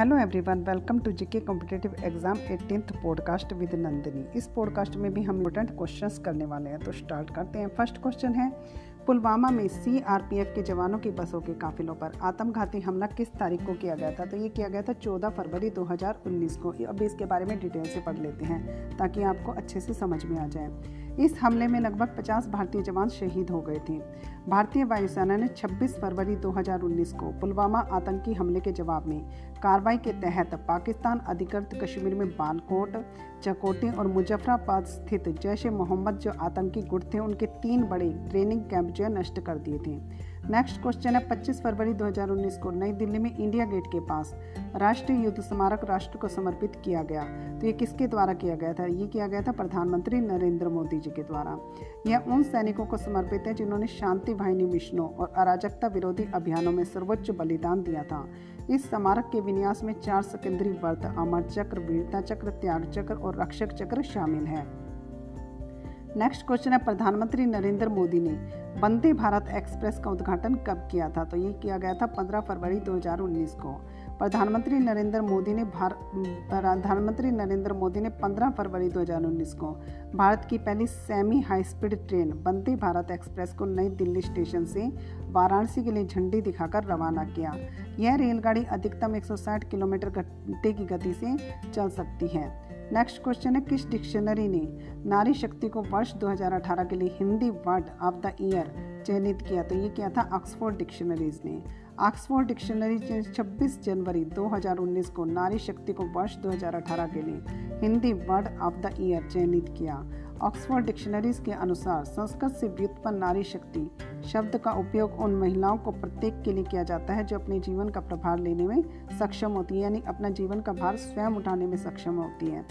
Hello everyone welcome to GK competitive exam eighteenth podcast with Nandini इस podcast में भी हम इम्पोर्टेंट क्वेश्चंस करने वाले हैं तो स्टार्ट करते हैं। फ़र्स्ट क्वेश्चन है, पुलवामा में सीआरपीएफ के जवानों की बसों के काफिलों पर आत्मघाती हमला किस तारीख को किया गया था? तो ये किया गया था 14 फरवरी 2019 को। अब इसके बारे में डिटेल से पढ़ लेते हैं, ताकि आपको अच्छे से समझ में आ जाए। इस हमले में लगभग 50 भारतीय जवान शहीद हो गए थे। भारतीय वायुसेना ने 26 फरवरी 2019 को पुलवामा आतंकी हमले के जवाब में कार्रवाई के तहत पाकिस्तान, अधिकृत कश्मीर में बालकोट, चकोटे और मुजफ्फराबाद स्थित जैश ए मोहम्मद जो आतंकी गुट थे, उनके तीन बड़े ट्रेनिंग कैंप जो नष्ट कर दिए थे। नेक्स्ट क्वेश्चन है 25 फरवरी 2019 को नई दिल्ली में इंडिया गेट के पास राष्ट्रीय युद्ध स्मारक राष्ट्र को समर्पित किया गया। तो ये किसके द्वारा किया गया था? ये किया गया था प्रधानमंत्री नरेंद्र मोदी जी के द्वारा। यह उन सैनिकों को समर्पित है जिन्होंने शांति वाहिनी मिशनों और अराजकता विरोधी अभियानों में सर्वोच्च बलिदान दिया था। इस स्मारक के विन्यास में चार सेकेंडरी वर्त, अमर चक्र, वीरता चक्र, त्याग चक्र और रक्षक चक्र शामिल है। नेक्स्ट क्वेश्चन है, प्रधानमंत्री नरेंद्र मोदी ने वंदे भारत एक्सप्रेस का उद्घाटन कब किया था? तो ये किया गया था 15 फरवरी 2019 को। प्रधानमंत्री नरेंद्र मोदी ने प्रधानमंत्री नरेंद्र मोदी ने 15 फरवरी 2019 को भारत की पहली semi high speed train Vande Bharat express को नई दिल्ली स्टेशन से वाराणसी के लिए झंडी दिखाकर रवाना किया। यह रेलगाड़ी अधिकतम 160 किलोमीटर घंटे की गति से चल सकती है। नेक्स्ट क्वेश्चन है, किस डिक्शनरी ने नारी शक्ति को वर्ष 2018 के लिए Hindi word of the year चयनित किया? तो ये क्या था? ऑक्सफोर्ड डिक्शनरीज ने। ऑक्सफोर्ड डिक्शनरी ने 26 जनवरी 2019 को नारी शक्ति को वर्ष 2018 के लिए Hindi word of the year चयनित किया। ऑक्सफोर्ड डिक्शनरीज के अनुसार संस्कृत से व्युत्पन्न नारी शक्ति शब्द का उपयोग उन महिलाओं को प्रत्येक के लिए किया जाता है जो अपने जीवन का प्रभार लेने में सक्षम होती है, यानी अपना जीवन का भार स्वयं उठाने में सक्षम होती है।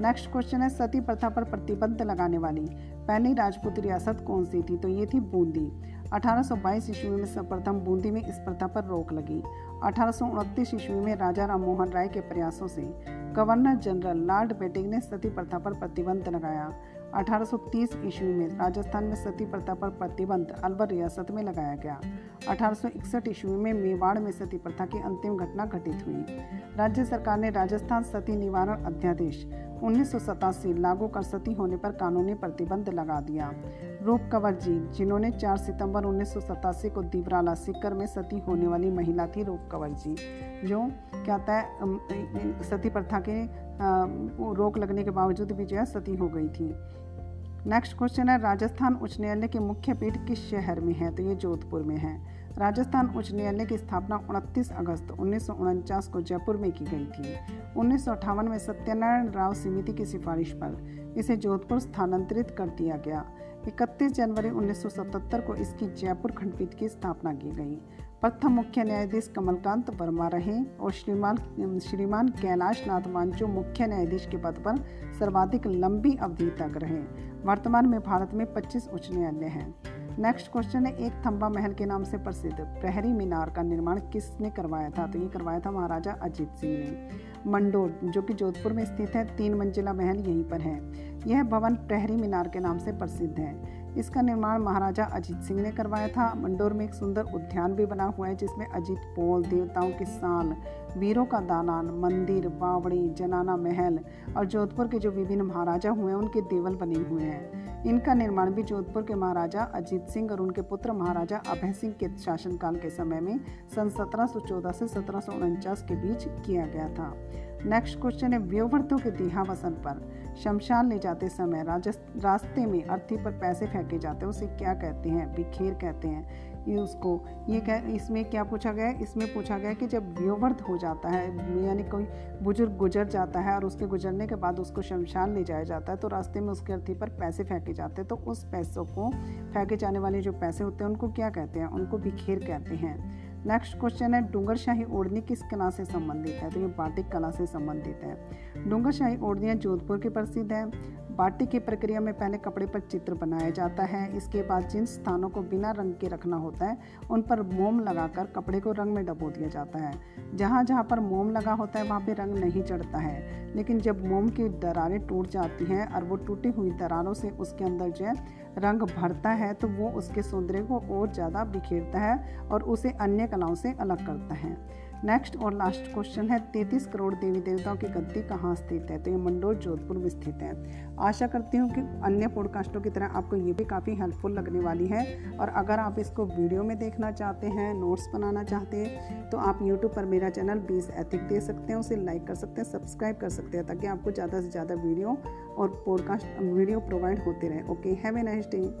नेक्स्ट क्वेश्चन है, सती प्रथा पर प्रतिबंध लगाने वाली। पहली राजपूत रियासत कौन सी थी? तो ये थी बूंदी। 1822 ईस्वी में सर्वप्रथम बूंदी में इस प्रथा पर रोक लगी। अठारह ईस्वी में राजा राम मोहन राय के प्रयासों से गवर्नर जनरल लॉर्ड बेटिंग ने सती प्रथा पर प्रतिबंध लगाया। 1830 ईस्वी में राजस्थान में सती प्रथा पर प्रतिबंध अलवर रियासत में लगाया गया। 1861 ईस्वी में मेवाड़ में सती प्रथा की अंतिम घटना घटित हुई। राज्य सरकार ने राजस्थान सती निवारण अध्यादेश उन्नीस सौ सतासी लागू कर सती होने पर कानूनी प्रतिबंध लगा दिया। रूप कंवर जी, जिन्होंने 4 सितंबर उन्नीस सौ सतासी को दीवराला सिक्कर में सती होने वाली महिला थी रूप कंवर जी, जो क्या होता है सती प्रथा के रोक लगने के बावजूद भी जो है सती हो गई थी। नेक्स्ट क्वेश्चन है, राजस्थान उच्च न्यायालय की मुख्य पीठ किस शहर में है? तो ये जोधपुर में है। राजस्थान उच्च न्यायालय की स्थापना 29 अगस्त उन्नीस सौ उनचास को जयपुर में की गई थी। उन्नीस सौ अठावन में सत्यनारायण राव समिति की सिफारिश पर इसे जोधपुर स्थानांतरित कर दिया गया। 31 जनवरी 1977 को इसकी जयपुर खंडपीठ की स्थापना की गई। प्रथम मुख्य न्यायाधीश कमलकांत वर्मा रहे और श्रीमान श्रीमान कैलाश नाथ मांचो मुख्य न्यायाधीश के पद पर सर्वाधिक लंबी अवधि तक रहे। वर्तमान में भारत में 25 उच्च न्यायालय हैं। नेक्स्ट क्वेश्चन है, एक थम्बा महल के नाम से प्रसिद्ध प्रहरी मीनार का निर्माण किसने करवाया था? तो ये करवाया था महाराजा अजीत सिंह ने। मंडोर, जो कि जोधपुर में स्थित है, तीन मंजिला महल यहीं पर है। यह भवन प्रहरी मीनार के नाम से प्रसिद्ध है। इसका निर्माण महाराजा अजीत सिंह ने करवाया था। मंडोर में एक सुंदर उद्यान भी बना हुआ है, जिसमें अजीत पोल, देवताओं की साल, वीरों का दालान, मंदिर, बावड़ी, जनाना महल और जोधपुर के जो विभिन्न महाराजा हुए हैं, उनके देवल बने हुए हैं। इनका निर्माण भी जोधपुर के महाराजा अजीत सिंह और उनके पुत्र महाराजा अभय सिंह के शासनकाल के समय में सन 1714 से सत्रह सौ उनचास के बीच किया गया था। नेक्स्ट क्वेश्चन है व्योवर्तों के देहावसन पर। शमशान ले जाते समय रास्ते में अर्थी पर पैसे फेंके जाते हैं। उसे क्या कहते हैं? बिखेर कहते हैं। ये उसको, ये कह, इसमें क्या पूछा गया इसमें पूछा गया कि जब व्योवर्त हो जाता है, यानी कोई बुज़ुर्ग गुजर जाता है और उसके गुजरने के बाद उसको शमशान ले जाया जाता है तो रास्ते में उसके अर्थी पर पैसे फेंके जाते हैं। तो उस पैसों को, फेंके जाने वाले जो पैसे होते हैं, उनको क्या कहते हैं? उनको बिखेर कहते हैं। नेक्स्ट क्वेश्चन है डूंगर शाही ओढ़नी किस कला से संबंधित है? तो ये बाटिक कला से संबंधित है। डूंगर शाही ओढ़नियाँ जोधपुर की प्रसिद्ध है। बाटिक की प्रक्रिया में पहले कपड़े पर चित्र बनाया जाता है। इसके बाद जिन स्थानों को बिना रंग के रखना होता है, उन पर मोम लगाकर कपड़े को रंग में डबो दिया जाता है। जहाँ जहाँ पर मोम लगा होता है, वहाँ पे रंग नहीं चढ़ता है। लेकिन जब मोम की दरारें टूट जाती हैं और वो टूटी हुई दरारों से उसके अंदर जो है रंग भरता है तो वो उसके सौंदर्य को और ज़्यादा बिखेरता है और उसे अन्य कलाओं से अलग करता है। नेक्स्ट और लास्ट क्वेश्चन है, तैतीस करोड़ देवी देवताओं की गद्दी कहाँ स्थित है? तो ये मंडोर जोधपुर में स्थित है। आशा करती हूँ कि अन्य पॉडकास्टों की तरह आपको ये भी काफ़ी हेल्पफुल लगने वाली है। और अगर आप इसको वीडियो में देखना चाहते हैं नोट्स बनाना चाहते हैं तो आप यूट्यूब पर मेरा चैनल बीस एथिक दे सकते हैं, उसे लाइक कर सकते हैं सब्सक्राइब कर सकते हैं, ताकि आपको ज़्यादा से ज़्यादा वीडियो और पॉडकास्ट वीडियो प्रोवाइड होते रहे। Okay have a nice Thursday.